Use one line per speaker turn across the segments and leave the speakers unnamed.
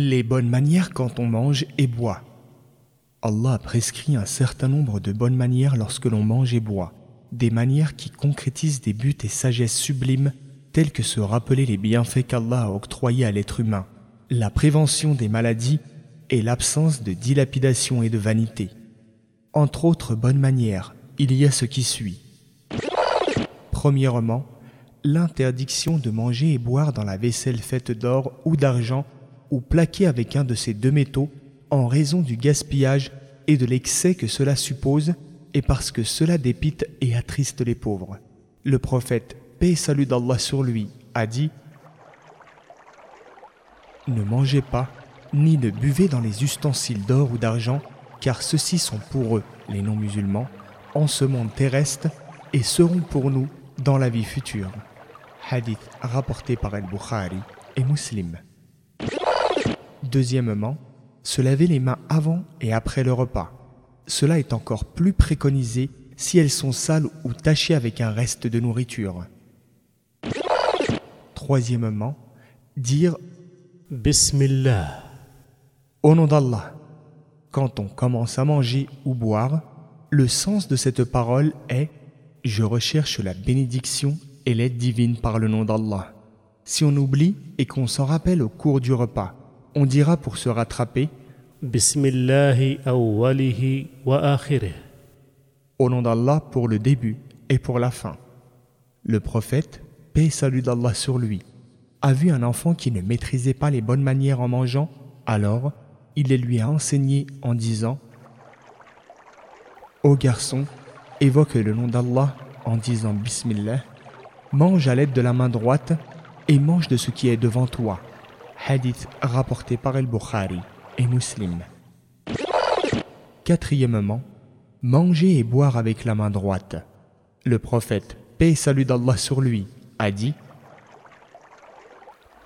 Les bonnes manières quand on mange et boit. Allah prescrit un certain nombre de bonnes manières lorsque l'on mange et boit, des manières qui concrétisent des buts et sagesses sublimes tels que se rappeler les bienfaits qu'Allah a octroyés à l'être humain, la prévention des maladies et l'absence de dilapidation et de vanité. Entre autres bonnes manières, il y a ce qui suit. Premièrement, l'interdiction de manger et boire dans la vaisselle faite d'or ou d'argent ou plaquée avec un de ces deux métaux en raison du gaspillage et de l'excès que cela suppose et parce que cela dépite et attriste les pauvres. Le prophète, paix et salut d'Allah sur lui, a dit Ne mangez pas, ni ne buvez dans les ustensiles d'or ou d'argent, car ceux-ci sont pour eux, les non-musulmans, en ce monde terrestre et seront pour nous dans la vie future. Hadith rapporté par Al-Bukhari et Muslim. Deuxièmement, se laver les mains avant et après le repas. Cela est encore plus préconisé si elles sont sales ou tachées avec un reste de nourriture. Troisièmement, dire
Bismillah.
Au nom d'Allah. Quand on commence à manger ou boire, le sens de cette parole est Je recherche la bénédiction et l'aide divine par le nom d'Allah. Si on oublie et qu'on s'en rappelle au cours du repas, on dira pour se rattraper au nom d'Allah pour le début et pour la fin. Le prophète, paix et salut d'Allah sur lui, a vu un enfant qui ne maîtrisait pas les bonnes manières en mangeant, alors il les lui a enseignées en disant Ô garçon, évoque le nom d'Allah en disant Bismillah, mange à l'aide de la main droite et mange de ce qui est devant toi. Hadith rapporté par El-Bukhari et Muslim. Quatrièmement, manger et boire avec la main droite. Le prophète, paix et salut d'Allah sur lui, a dit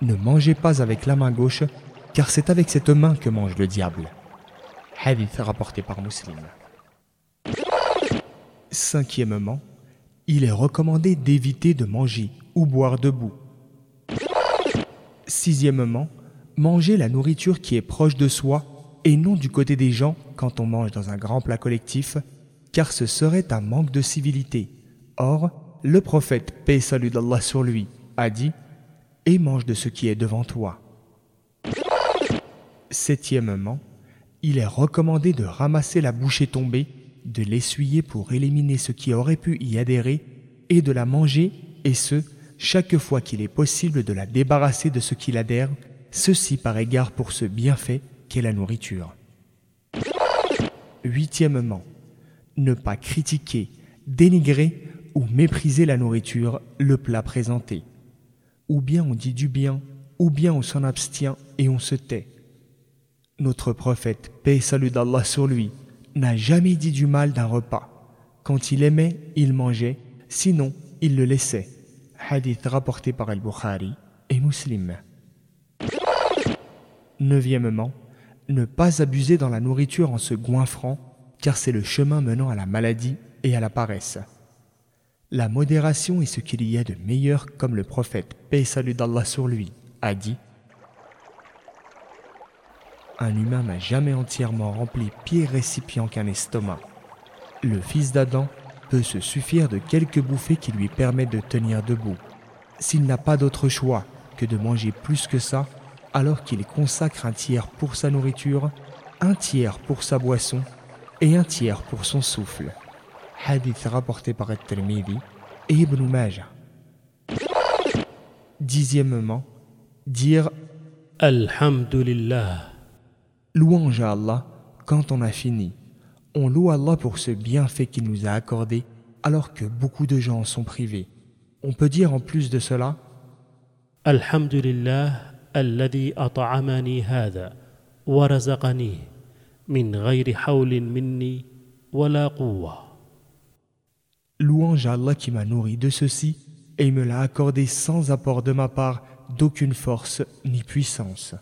Ne mangez pas avec la main gauche, car c'est avec cette main que mange le diable. Hadith rapporté par Muslim. Cinquièmement, il est recommandé d'éviter de manger ou boire debout. Sixièmement, manger la nourriture qui est proche de soi et non du côté des gens quand on mange dans un grand plat collectif, car ce serait un manque de civilité. Or, le prophète, paix salut d'Allah sur lui, a dit Et mange de ce qui est devant toi. Septièmement, il est recommandé de ramasser la bouchée tombée, de l'essuyer pour éliminer ce qui aurait pu y adhérer, et de la manger, et ce, chaque fois qu'il est possible de la débarrasser de ce qui l'adhère, ceci par égard pour ce bienfait qu'est la nourriture. Huitièmement, ne pas critiquer, dénigrer ou mépriser la nourriture, le plat présenté. Ou bien on dit du bien, ou bien on s'en abstient et on se tait. Notre prophète, paix et salut d'Allah sur lui, n'a jamais dit du mal d'un repas. Quand il aimait, il mangeait, sinon, il le laissait. Hadith rapporté par Al-Bukhari et Muslim. Neuvièmement, ne pas abuser dans la nourriture en se goinfrant, car c'est le chemin menant à la maladie et à la paresse. La modération est ce qu'il y a de meilleur, comme le prophète, paix salut d'Allah sur lui, a dit Un humain n'a jamais entièrement rempli pire récipient qu'un estomac. Le fils d'Adam peut se suffire de quelques bouffées qui lui permettent de tenir debout. S'il n'a pas d'autre choix que de manger plus que ça, alors qu'il consacre un tiers pour sa nourriture, un tiers pour sa boisson et un tiers pour son souffle. Hadith rapporté par At-Tirmidhi et Ibn Majah. Dixièmement, dire
Alhamdulillah.
louange à Allah quand on a fini. On loue Allah pour ce bienfait qu'il nous a accordé alors que beaucoup de gens en sont privés. On peut dire en plus de cela Louange à Allah qui m'a nourri de ceci et il me l'a accordé sans apport de ma part d'aucune force ni puissance.